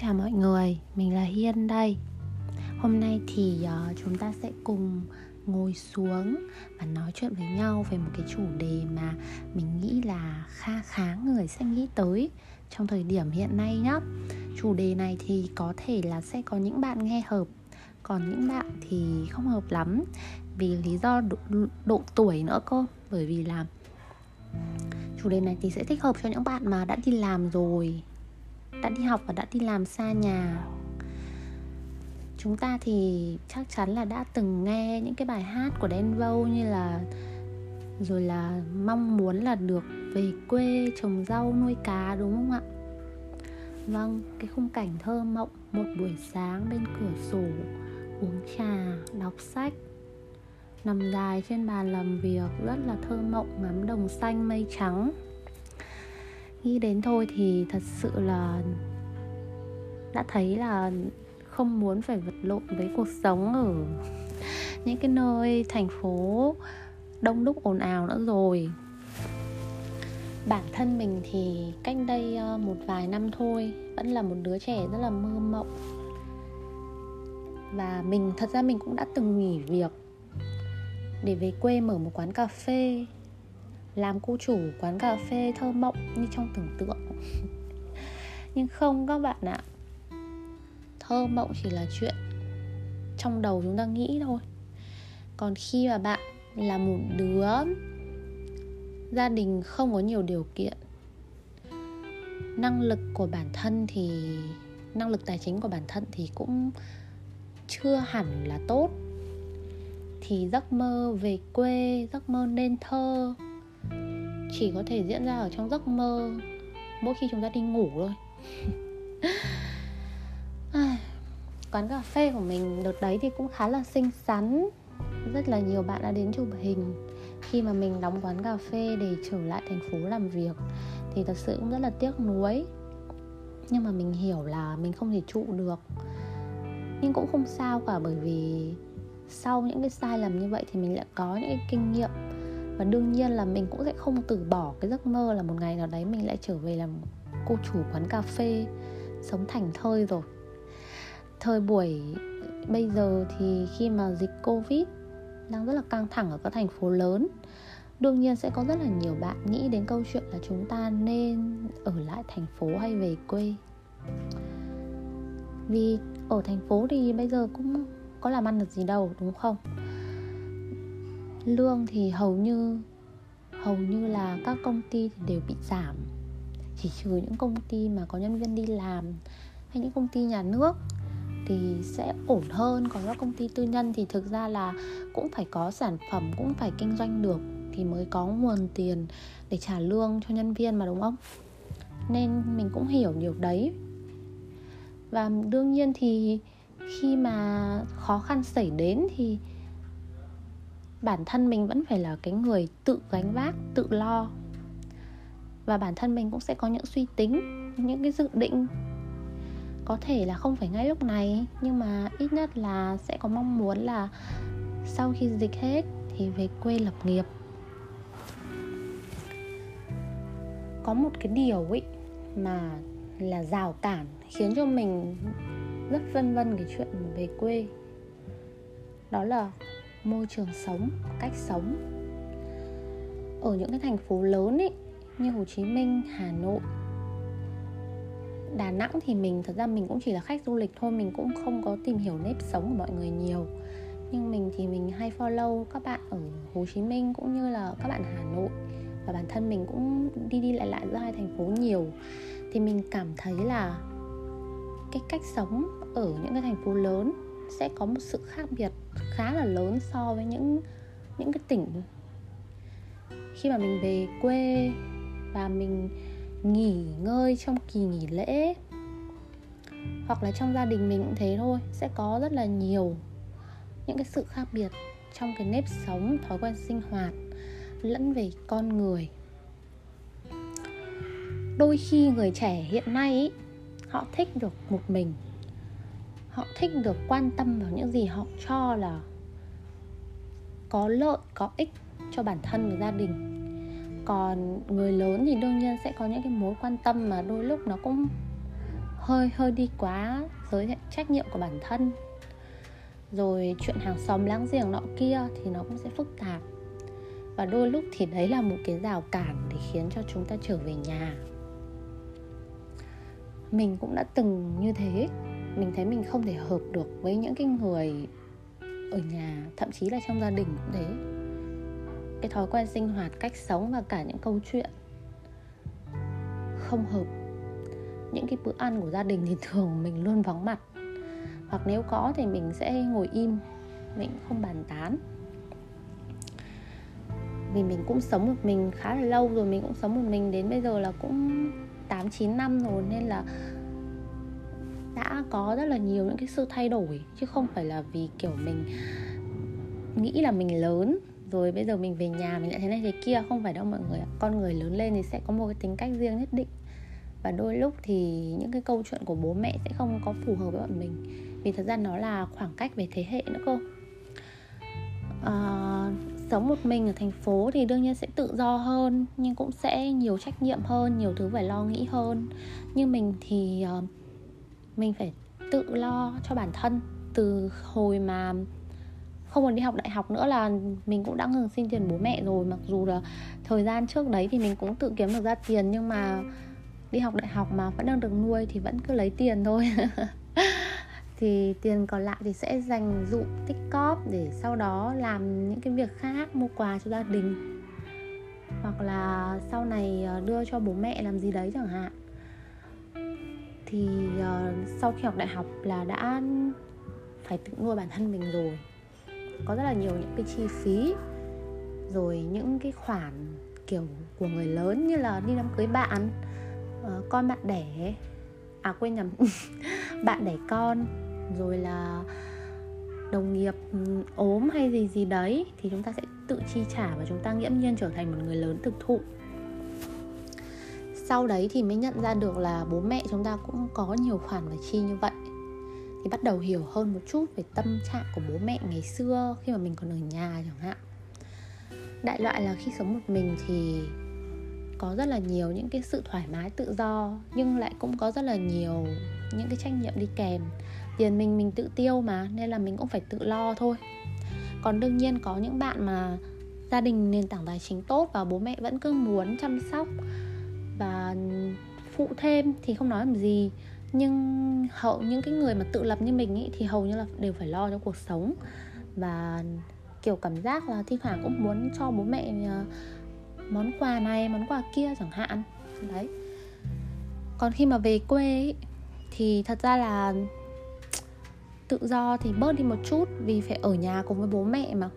chào mọi người, mình là Hiên đây. Hôm nay thì uh, chúng ta sẽ cùng ngồi xuống và nói chuyện với nhau về một cái chủ đề mà mình nghĩ là kha khá người sẽ nghĩ tới trong thời điểm hiện nay nhá. Chủ đề này thì có thể là sẽ có những bạn nghe hợp Còn những bạn thì không hợp lắm Vì lý do độ, độ tuổi nữa cơ. Bởi vì là chủ đề này thì sẽ thích hợp cho những bạn mà đã đi làm rồi đã đi học và đã đi làm xa nhà. Chúng ta thì chắc chắn là đã từng nghe những cái bài hát của Đen Vâu như là, rồi là mong muốn là được về quê trồng rau nuôi cá, đúng không ạ? Vâng cái khung cảnh thơ mộng, một buổi sáng bên cửa sổ, uống trà, đọc sách, nằm dài trên bàn làm việc, rất là thơ mộng, ngắm đồng xanh mây trắng nghĩ đến thôi thì thật sự là đã thấy là không muốn phải vật lộn với cuộc sống ở những cái nơi thành phố đông đúc ồn ào nữa rồi. Bản thân mình thì cách đây ờ, một vài năm thôi, vẫn là một đứa trẻ rất là mơ mộng. Và mình, thật ra mình cũng đã từng nghỉ việc để về quê mở một quán cà phê làm cô chủ quán cà phê thơ mộng như trong tưởng tượng. Nhưng không các bạn ạ, thơ mộng chỉ là chuyện trong đầu chúng ta nghĩ thôi. Còn khi mà bạn là một đứa, gia đình không có nhiều điều kiện, năng lực của bản thân thì, năng lực tài chính của bản thân thì cũng chưa hẳn là tốt, thì giấc mơ về quê, giấc mơ nên thơ chỉ có thể diễn ra ở trong giấc mơ mỗi khi chúng ta đi ngủ thôi. Quán cà phê của mình đợt đấy thì cũng khá là xinh xắn. Rất là nhiều bạn đã đến chụp hình. Khi mà mình đóng quán cà phê để trở lại thành phố làm việc thì thật sự cũng rất là tiếc nuối. Nhưng mà mình hiểu là mình không thể trụ được. Nhưng cũng không sao cả bởi vì sau những cái sai lầm như vậy thì mình lại có những cái kinh nghiệm và đương nhiên là mình cũng sẽ không từ bỏ cái giấc mơ là một ngày nào đấy mình lại trở về làm cô chủ quán cà phê, sống thành thơi rồi. Thời buổi bây giờ thì khi mà dịch covid đang rất là căng thẳng ở các thành phố lớn, đương nhiên sẽ có rất là nhiều bạn nghĩ đến câu chuyện là chúng ta nên ở lại thành phố hay về quê. Vì ở thành phố thì bây giờ cũng có làm ăn được gì đâu, đúng không? Lương thì hầu như hầu như là các công ty thì đều bị giảm. Chỉ trừ những công ty mà có nhân viên đi làm hay những công ty nhà nước thì sẽ ổn hơn. Còn các công ty tư nhân thì thực ra là cũng phải có sản phẩm, cũng phải kinh doanh được thì mới có nguồn tiền để trả lương cho nhân viên mà, đúng không? Nên mình cũng hiểu điều đấy. Và đương nhiên thì khi mà khó khăn xảy đến thì bản thân mình vẫn phải là cái người tự gánh vác, tự lo. Và bản thân mình cũng sẽ có những suy tính, những cái dự định. Có thể là không phải ngay lúc này, nhưng mà ít nhất là sẽ có mong muốn là sau khi dịch hết thì về quê lập nghiệp. Có một cái điều ấy mà là rào cản khiến cho mình rất vân vân cái chuyện về quê. Đó là môi trường sống, cách sống. Ở những cái thành phố lớn ấy, như hồ chí minh, hà nội, Đà Nẵng thì mình, thật ra mình cũng chỉ là khách du lịch thôi, Mình cũng không có tìm hiểu nếp sống của mọi người nhiều. Nhưng mình thì mình hay follow các bạn ở Hồ Chí Minh cũng như là các bạn Hà Nội. Và bản thân mình cũng đi đi lại lại giữa hai thành phố nhiều. Thì mình cảm thấy là cái cách sống ở những cái thành phố lớn sẽ có một sự khác biệt khá là lớn so với những những cái tỉnh. Khi mà mình về quê và mình nghỉ ngơi trong kỳ nghỉ lễ hoặc là trong gia đình mình cũng thế thôi sẽ có rất là nhiều những cái sự khác biệt trong cái nếp sống thói quen sinh hoạt lẫn về con người. Đôi khi người trẻ hiện nay ý, họ thích được một mình họ thích được quan tâm vào những gì họ cho là có lợi, có ích cho bản thân và gia đình. Còn người lớn thì đương nhiên sẽ có những cái mối quan tâm mà đôi lúc nó cũng hơi hơi đi quá giới trách nhiệm của bản thân. Rồi chuyện hàng xóm láng giềng nọ kia thì nó cũng sẽ phức tạp. Và đôi lúc thì đấy là một cái rào cản để khiến cho chúng ta trở về nhà. Mình cũng đã từng như thế mình thấy mình không thể hợp được với những cái người ở nhà, thậm chí là trong gia đình cũng thế. Cái thói quen sinh hoạt, cách sống và cả những câu chuyện không hợp. Những cái bữa ăn của gia đình thì thường mình luôn vắng mặt. Hoặc nếu có thì mình sẽ ngồi im, mình không bàn tán. Vì mình cũng sống một mình khá là lâu rồi, mình cũng sống một mình đến bây giờ là cũng 8 9 năm rồi, nên là đã có rất là nhiều những cái sự thay đổi chứ không phải là vì kiểu mình nghĩ là mình lớn rồi bây giờ mình về nhà mình lại thế này thế kia. Không phải đâu mọi người ạ. Con người lớn lên thì sẽ có một cái tính cách riêng nhất định. Và đôi lúc thì những cái câu chuyện của bố mẹ sẽ không có phù hợp với bọn mình. Vì thật ra nó là khoảng cách về thế hệ nữa cơ. À, sống một mình ở thành phố thì đương nhiên sẽ tự do hơn nhưng cũng sẽ nhiều trách nhiệm hơn nhiều thứ phải lo nghĩ hơn. Nhưng mình thì uh, mình phải tự lo cho bản thân. Từ hồi mà không còn đi học đại học nữa là mình cũng đã ngừng xin tiền bố mẹ rồi. Mặc dù là thời gian trước đấy thì mình cũng tự kiếm được ra tiền, nhưng mà đi học đại học mà vẫn đang được nuôi thì vẫn cứ lấy tiền thôi. Thì tiền còn lại thì sẽ dành dụ tích cóp để sau đó làm những cái việc khác, mua quà cho gia đình. Hoặc là sau này ờ, đưa cho bố mẹ làm gì đấy chẳng hạn thì uh, sau khi học đại học là đã phải tự nuôi bản thân mình rồi. Có rất là nhiều những cái chi phí rồi những cái khoản kiểu của người lớn như là đi đám cưới bạn uh, con bạn đẻ à quên nhầm bạn đẻ con rồi là đồng nghiệp ừ, ốm hay gì gì đấy thì chúng ta sẽ tự chi trả và chúng ta nghiễm nhiên trở thành một người lớn thực thụ sau đấy thì mới nhận ra được là bố mẹ chúng ta cũng có nhiều khoản phải chi như vậy. Thì bắt đầu hiểu hơn một chút về tâm trạng của bố mẹ ngày xưa khi mà mình còn ở nhà chẳng hạn. Đại loại là khi sống một mình thì có rất là nhiều những cái sự thoải mái tự do, nhưng lại cũng có rất là nhiều những cái trách nhiệm đi kèm. Tiền mình mình tự tiêu mà, nên là mình cũng phải tự lo thôi. Còn đương nhiên có những bạn mà gia đình nền tảng tài chính tốt và bố mẹ vẫn cứ muốn chăm sóc và phụ thêm thì không nói làm gì. Nhưng hậu những cái người mà tự lập như mình ý, thì hầu như là đều phải lo cho cuộc sống. Và kiểu cảm giác là thi thoảng cũng muốn cho bố mẹ ờ, món quà này món quà kia chẳng hạn. Đấy. Còn khi mà về quê ý, thì thật ra là tự do thì bớt đi một chút vì phải ở nhà cùng với bố mẹ mà.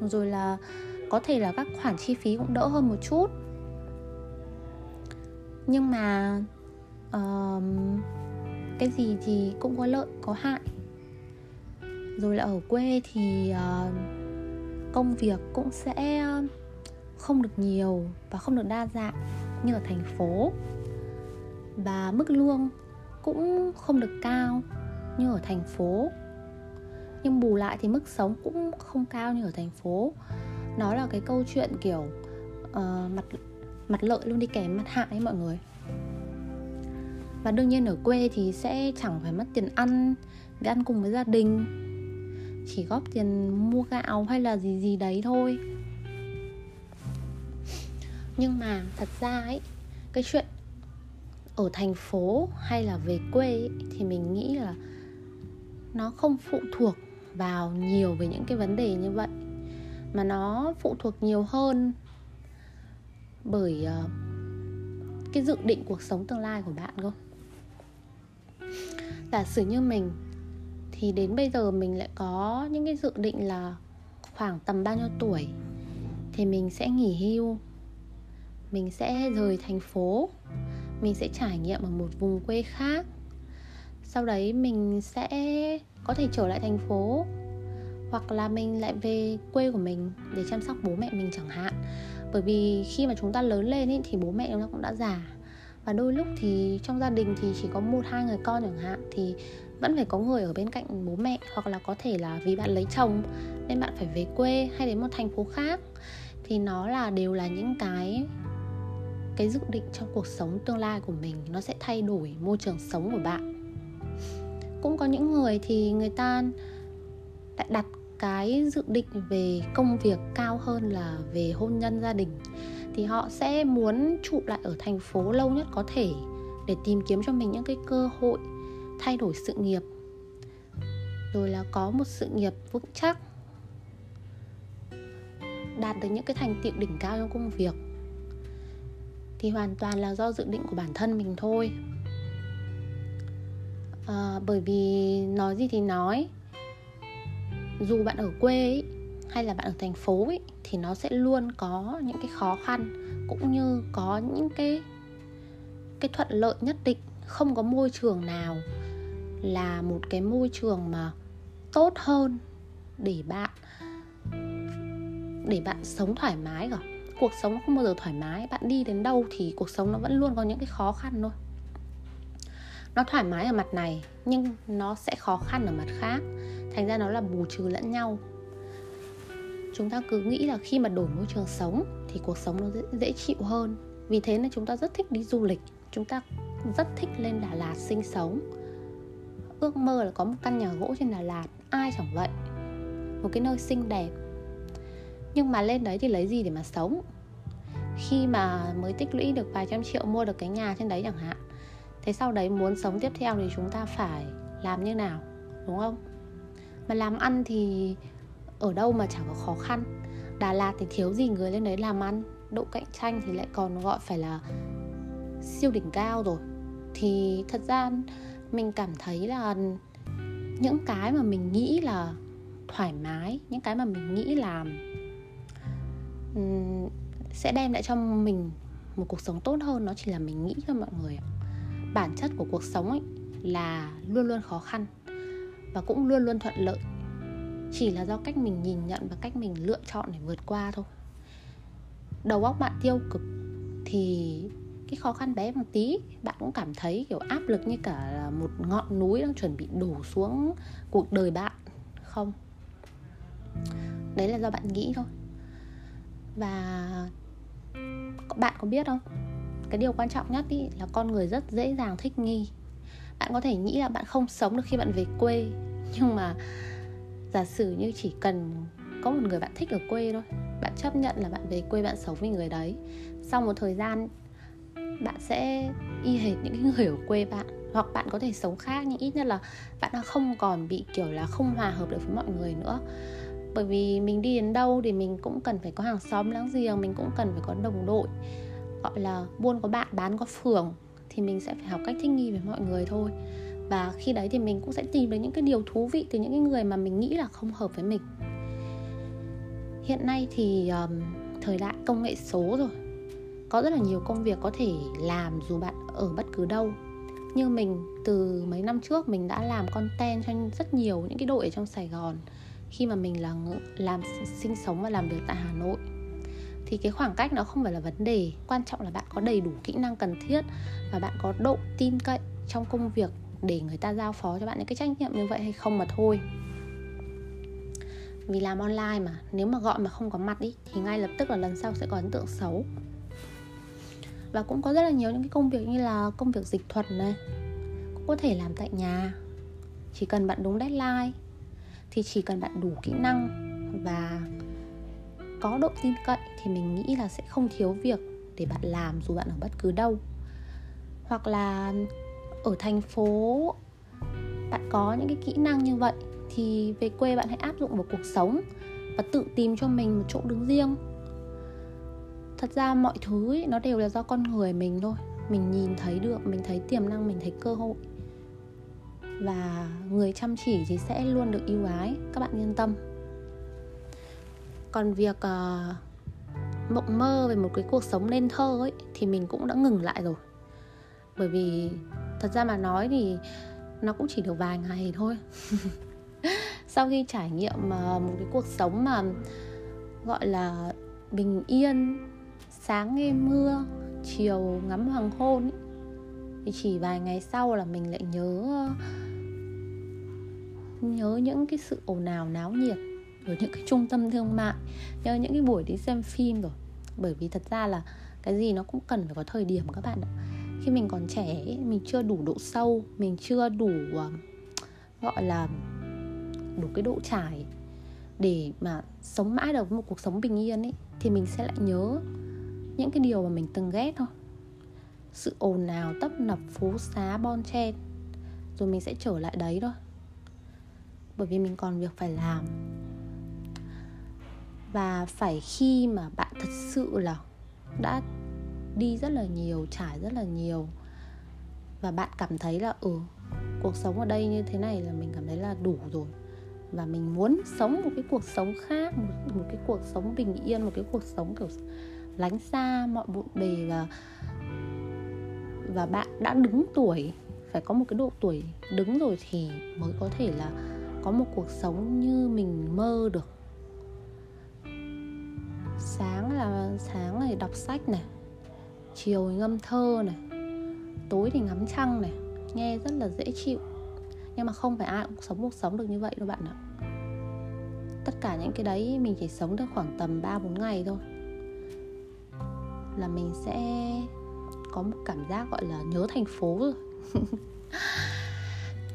Rồi là có thể là các khoản chi phí cũng đỡ hơn một chút nhưng mà uh, cái gì thì cũng có lợi có hại. Rồi là ở quê thì uh, công việc cũng sẽ không được nhiều và không được đa dạng như ở thành phố. Và mức lương cũng không được cao như ở thành phố. Nhưng bù lại thì mức sống cũng không cao như ở thành phố. Nó là cái câu chuyện kiểu uh, mặt mặt lợi luôn đi kèm mặt hại ấy mọi người. Và đương nhiên ở quê thì sẽ chẳng phải mất tiền ăn để ăn cùng với gia đình chỉ góp tiền mua gạo hay là gì gì đấy thôi. Nhưng mà thật ra ấy cái chuyện ở thành phố hay là về quê ấy, thì mình nghĩ là nó không phụ thuộc vào nhiều về những cái vấn đề như vậy mà nó phụ thuộc nhiều hơn bởi uh, cái dự định cuộc sống tương lai của bạn không? Giả sử như mình thì đến bây giờ mình lại có những cái dự định là khoảng tầm bao nhiêu tuổi thì mình sẽ nghỉ hưu mình sẽ rời thành phố mình sẽ trải nghiệm ở một vùng quê khác. Sau đấy mình sẽ có thể trở lại thành phố hoặc là mình lại về quê của mình để chăm sóc bố mẹ mình chẳng hạn bởi vì khi mà chúng ta lớn lên ý, thì bố mẹ chúng ta cũng đã già. Và đôi lúc thì trong gia đình thì chỉ có một hai người con chẳng hạn thì vẫn phải có người ở bên cạnh bố mẹ hoặc là có thể là vì bạn lấy chồng nên bạn phải về quê hay đến một thành phố khác. Thì nó là đều là những cái cái dự định trong cuộc sống tương lai của mình. Nó sẽ thay đổi môi trường sống của bạn. Cũng có những người thì người ta lại đặt cái dự định về công việc cao hơn là về hôn nhân gia đình thì họ sẽ muốn trụ lại ở thành phố lâu nhất có thể để tìm kiếm cho mình những cái cơ hội thay đổi sự nghiệp. Rồi là có một sự nghiệp vững chắc đạt được những cái thành tựu đỉnh cao trong công việc thì hoàn toàn là do dự định của bản thân mình thôi. À, bởi vì nói gì thì nói dù bạn ở quê ấy, hay là bạn ở thành phố ấy, thì nó sẽ luôn có những cái khó khăn cũng như có những cái cái thuận lợi nhất định. Không có môi trường nào là một cái môi trường mà tốt hơn để bạn để bạn sống thoải mái cả. Cuộc sống nó không bao giờ thoải mái bạn đi đến đâu thì cuộc sống nó vẫn luôn có những cái khó khăn thôi. Nó thoải mái ở mặt này nhưng nó sẽ khó khăn ở mặt khác thành ra nó là bù trừ lẫn nhau. Chúng ta cứ nghĩ là khi mà đổi môi trường sống thì cuộc sống nó dễ, dễ chịu hơn. Vì thế nên chúng ta rất thích đi du lịch. Chúng ta rất thích lên Đà Lạt sinh sống. Ước mơ là có một căn nhà gỗ trên Đà Lạt ai chẳng vậy? Một cái nơi xinh đẹp. Nhưng mà lên đấy thì lấy gì để mà sống? Khi mà mới tích lũy được vài trăm triệu mua được cái nhà trên đấy chẳng hạn thế sau đấy muốn sống tiếp theo thì chúng ta phải làm như nào đúng không? Mà làm ăn thì ở đâu mà chẳng có khó khăn. Đà Lạt thì thiếu gì người lên đấy làm ăn. Độ cạnh tranh thì lại còn gọi phải là siêu đỉnh cao rồi. Thì thật ra mình cảm thấy là những cái mà mình nghĩ là thoải mái, Những cái mà mình nghĩ là sẽ đem lại cho mình một cuộc sống tốt hơn, Nó chỉ là mình nghĩ cho mọi người Bản chất của cuộc sống ấy là luôn luôn khó khăn. Và cũng luôn luôn thuận lợi. Chỉ là do cách mình nhìn nhận và cách mình lựa chọn để vượt qua thôi. Đầu óc bạn tiêu cực thì cái khó khăn bé một tí, bạn cũng cảm thấy kiểu áp lực như cả là một ngọn núi đang chuẩn bị đổ xuống cuộc đời bạn, không? Đấy là do bạn nghĩ thôi. Và bạn có biết không? Cái điều quan trọng nhất ý là con người rất dễ dàng thích nghi bạn có thể nghĩ là bạn không sống được khi bạn về quê. Nhưng mà giả sử như chỉ cần có một người bạn thích ở quê thôi, bạn chấp nhận là bạn về quê bạn sống với người đấy, sau một thời gian bạn sẽ y hệt những người ở quê bạn. Hoặc bạn có thể sống khác nhưng ít nhất là bạn đã không còn bị kiểu là không hòa hợp được với mọi người nữa. Bởi vì mình đi đến đâu thì mình cũng cần phải có hàng xóm láng giềng, mình cũng cần phải có đồng đội, gọi là buôn có bạn, bán có phường thì mình sẽ phải học cách thích nghi với mọi người thôi. Và khi đấy thì mình cũng sẽ tìm được những cái điều thú vị từ những cái người mà mình nghĩ là không hợp với mình. Hiện nay thì um, thời đại công nghệ số rồi. Có rất là nhiều công việc có thể làm dù bạn ở bất cứ đâu. Như mình từ mấy năm trước mình đã làm content cho rất nhiều những cái đội ở trong Sài Gòn khi mà mình là làm sinh sống và làm việc tại Hà Nội. Thì cái khoảng cách nó không phải là vấn đề quan trọng là bạn có đầy đủ kỹ năng cần thiết và bạn có độ tin cậy trong công việc để người ta giao phó cho bạn những cái trách nhiệm như vậy hay không mà thôi. Vì làm online mà, nếu mà gọi mà không có mặt ý, thì ngay lập tức là lần sau sẽ có ấn tượng xấu. Và cũng có rất là nhiều những cái công việc như là công việc dịch thuật này, cũng có thể làm tại nhà. Chỉ cần bạn đúng deadline thì chỉ cần bạn đủ kỹ năng và có độ tin cậy thì mình nghĩ là sẽ không thiếu việc để bạn làm dù bạn ở bất cứ đâu. Hoặc là ở thành phố bạn có những cái kỹ năng như vậy thì về quê bạn hãy áp dụng vào cuộc sống và tự tìm cho mình một chỗ đứng riêng. Thật ra mọi thứ ấy, nó đều là do con người mình thôi. Mình nhìn thấy được mình thấy tiềm năng mình thấy cơ hội. Và người chăm chỉ thì sẽ luôn được ưu ái các bạn yên tâm. Còn việc uh, mộng mơ về một cái cuộc sống nên thơ ấy thì mình cũng đã ngừng lại rồi. Bởi vì thật ra mà nói thì nó cũng chỉ được vài ngày thôi. Sau khi trải nghiệm ờ, một cái cuộc sống mà gọi là bình yên sáng nghe mưa chiều ngắm hoàng hôn ấy, thì chỉ vài ngày sau là mình lại nhớ nhớ những cái sự ồn ào náo nhiệt rồi những cái trung tâm thương mại. Nhớ những cái buổi đi xem phim rồi. Bởi vì thật ra là cái gì nó cũng cần phải có thời điểm các bạn ạ. Khi mình còn trẻ mình chưa đủ độ sâu, mình chưa đủ ờ, gọi là đủ cái độ trải để mà sống mãi được một cuộc sống bình yên ấy, thì mình sẽ lại nhớ những cái điều mà mình từng ghét thôi. Sự ồn ào, tấp nập, phố xá, bon chen. Rồi mình sẽ trở lại đấy thôi. Bởi vì mình còn việc phải làm và phải khi mà bạn thật sự là đã đi rất là nhiều trải rất là nhiều và bạn cảm thấy là ừ cuộc sống ở đây như thế này là mình cảm thấy là đủ rồi và mình muốn sống một cái cuộc sống khác một, một cái cuộc sống bình yên một cái cuộc sống kiểu lánh xa mọi bộn bề và và bạn đã đứng tuổi phải có một cái độ tuổi đứng rồi thì mới có thể là có một cuộc sống như mình mơ được là sáng này đọc sách này chiều thì ngâm thơ này tối thì ngắm trăng này nghe rất là dễ chịu. Nhưng mà không phải ai cũng sống cuộc sống được như vậy đâu bạn ạ. Tất cả những cái đấy mình chỉ sống được khoảng tầm 3 4 ngày thôi. Là mình sẽ có một cảm giác gọi là nhớ thành phố rồi.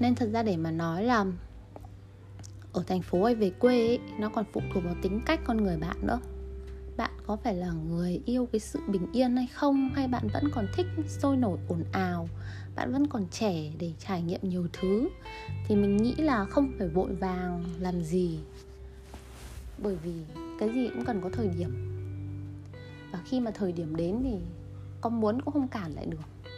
Nên thật ra để mà nói là ở thành phố hay về quê ấy, nó còn phụ thuộc vào tính cách con người bạn nữa bạn có phải là người yêu cái sự bình yên hay không? Hay bạn vẫn còn thích sôi nổi, ồn ào? Bạn vẫn còn trẻ để trải nghiệm nhiều thứ? Thì mình nghĩ là không phải vội vàng làm gì. Bởi vì cái gì cũng cần có thời điểm. Và khi mà thời điểm đến thì con muốn cũng không cản lại được.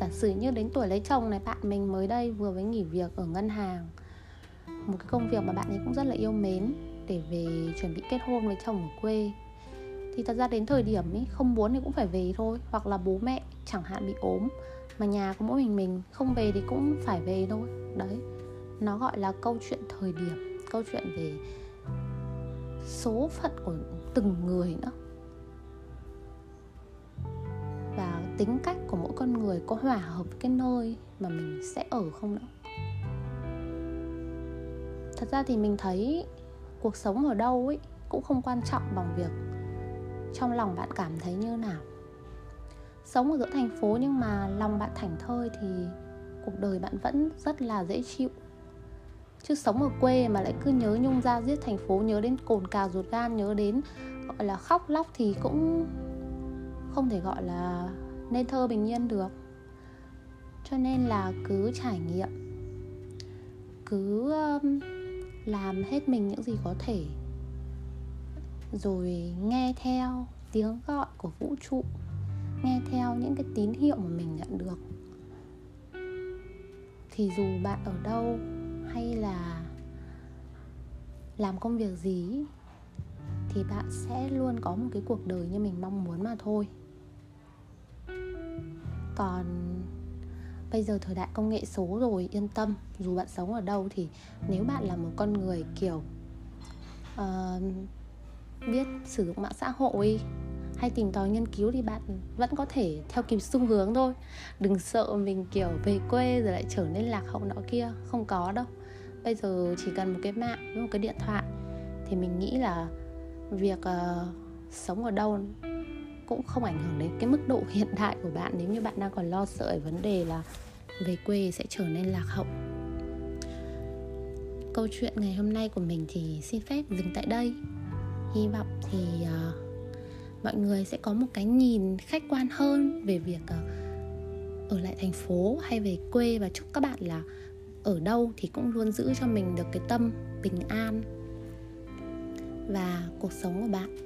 Giả sử như đến tuổi lấy chồng này, bạn mình mới đây vừa mới nghỉ việc ở ngân hàng. Một cái công việc mà bạn ấy cũng rất là yêu mến để về chuẩn bị kết hôn với chồng ở quê thì thật ra đến thời điểm ấy, không muốn thì cũng phải về thôi. Hoặc là bố mẹ chẳng hạn bị ốm, mà nhà có mỗi mình mình, không về thì cũng phải về thôi. Đấy, nó gọi là câu chuyện thời điểm, câu chuyện về số phận của từng người nữa. Và tính cách của mỗi con người có hòa hợp với cái nơi mà mình sẽ ở không nữa. Thật ra thì mình thấy cuộc sống ở đâu ấy, cũng không quan trọng bằng việc trong lòng bạn cảm thấy như nào? Sống ở giữa thành phố nhưng mà lòng bạn thảnh thơi thì cuộc đời bạn vẫn rất là dễ chịu. Chứ sống ở quê mà lại cứ nhớ nhung ra giết thành phố, nhớ đến cồn cào ruột gan, nhớ đến, gọi là, khóc lóc thì cũng không thể gọi là nên thơ bình yên được. Cho nên là cứ trải nghiệm, cứ làm hết mình những gì có thể rồi nghe theo tiếng gọi của vũ trụ nghe theo những cái tín hiệu mà mình nhận được. Thì dù bạn ở đâu hay là làm công việc gì thì bạn sẽ luôn có một cái cuộc đời như mình mong muốn mà thôi. Còn bây giờ thời đại công nghệ số rồi yên tâm dù bạn sống ở đâu thì nếu bạn là một con người kiểu uh, biết sử dụng mạng xã hội hay tìm tòi nghiên cứu thì bạn vẫn có thể theo kịp xu hướng thôi. Đừng sợ mình kiểu về quê rồi lại trở nên lạc hậu nọ kia không có đâu. Bây giờ chỉ cần một cái mạng với một cái điện thoại thì mình nghĩ là việc uh, sống ở đâu cũng không ảnh hưởng đến cái mức độ hiện đại của bạn. Nếu như bạn đang còn lo sợ vấn đề là về quê sẽ trở nên lạc hậu. Câu chuyện ngày hôm nay của mình thì xin phép dừng tại đây hy vọng thì uh, mọi người sẽ có một cái nhìn khách quan hơn về việc uh, ở lại thành phố hay về quê. Và chúc các bạn là ở đâu thì cũng luôn giữ cho mình được cái tâm bình an. Và cuộc sống của bạn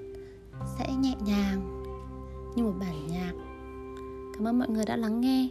sẽ nhẹ nhàng như một bản nhạc. Cảm ơn mọi người đã lắng nghe.